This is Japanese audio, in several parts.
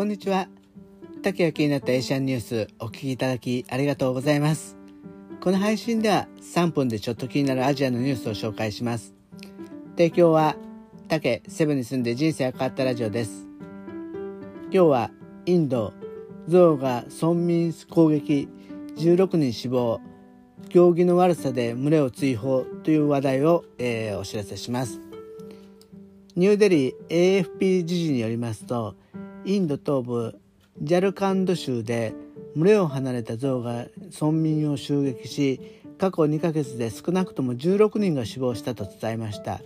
こんにちは。竹が気になったエーシャンニュースお聞きいただきありがとうございます。この配信では3分でちょっと気になるアジアのニュースを紹介します。提供は竹セブンに住んで人生が変わったラジオです。今日はインドゾウが村民攻撃16人死亡行儀の悪さで群れを追放という話題を、えー、お知らせします。ニューデリー AFP 時事によりますとインド東部ジャルカンド州で群れを離れた象が村民を襲撃し過去2ヶ月で少なくとも16人が死亡したと伝えました。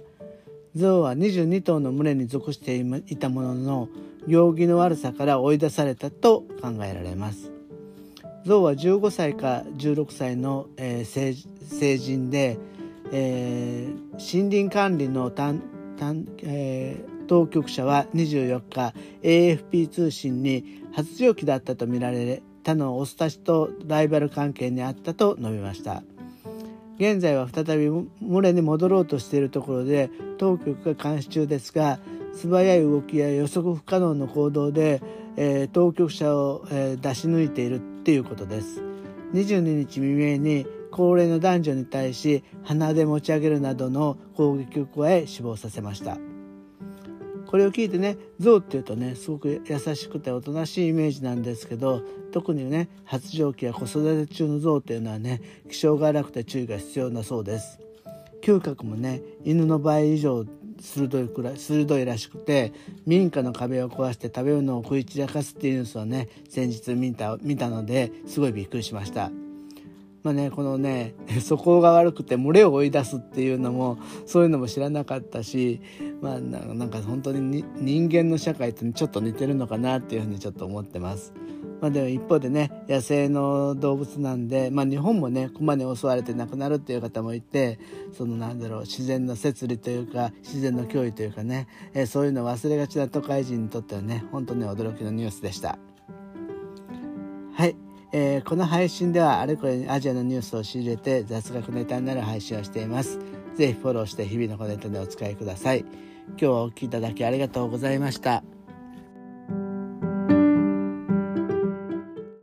象は22頭の群れに属していたものの行儀の悪さから追い出されたと考えられます。象は15歳か16歳の、えー、成人で、えー、森林管理の担えー、当局者は24日 AFP 通信に発情期だったとみられ他のオスたちとライバル関係にあったと述べました。現在は再び群れに戻ろうとしているところで当局が監視中ですが素早い動きや予測不可能の行動で、えー、当局者を、えー、出し抜いているっていうことです。22日未明に高齢の男女に対し鼻で持ち上げるなどの攻撃を加え死亡させました。これを聞いてね象っていうとねすごく優しくておとなしいイメージなんですけど特にね発情期や子育て中の象っていうのはね気性が荒くて注意が必要なそうです嗅覚もね犬の倍以上鋭いくらい鋭いらしくて民家の壁を壊して食べ物を食い散らかすっていうニュースをね先日見た見たのですごいびっくりしました。まあね、このね 素行が悪くて群れを追い出すっていうのもそういうのも知らなかったし、まあ、なんか本当に人間の社会とちょっと似てるのかなっていうふうにちょっと思ってます。まあ、でも一方でね野生の動物なんで、まあ、日本もね熊に襲われて亡くなるっていう方もいてそのなんだろう自然の摂理というか自然の脅威というかね、えー、そういうのを忘れがちな都会人にとってはね本当に驚きのニュースでした。はいえー、この配信ではあれこれアジアのニュースを仕入れて雑学ネタになる配信をしています。ぜひフォローして日々のコネタでお使いください。今日はお聴きいただきありがとうございました。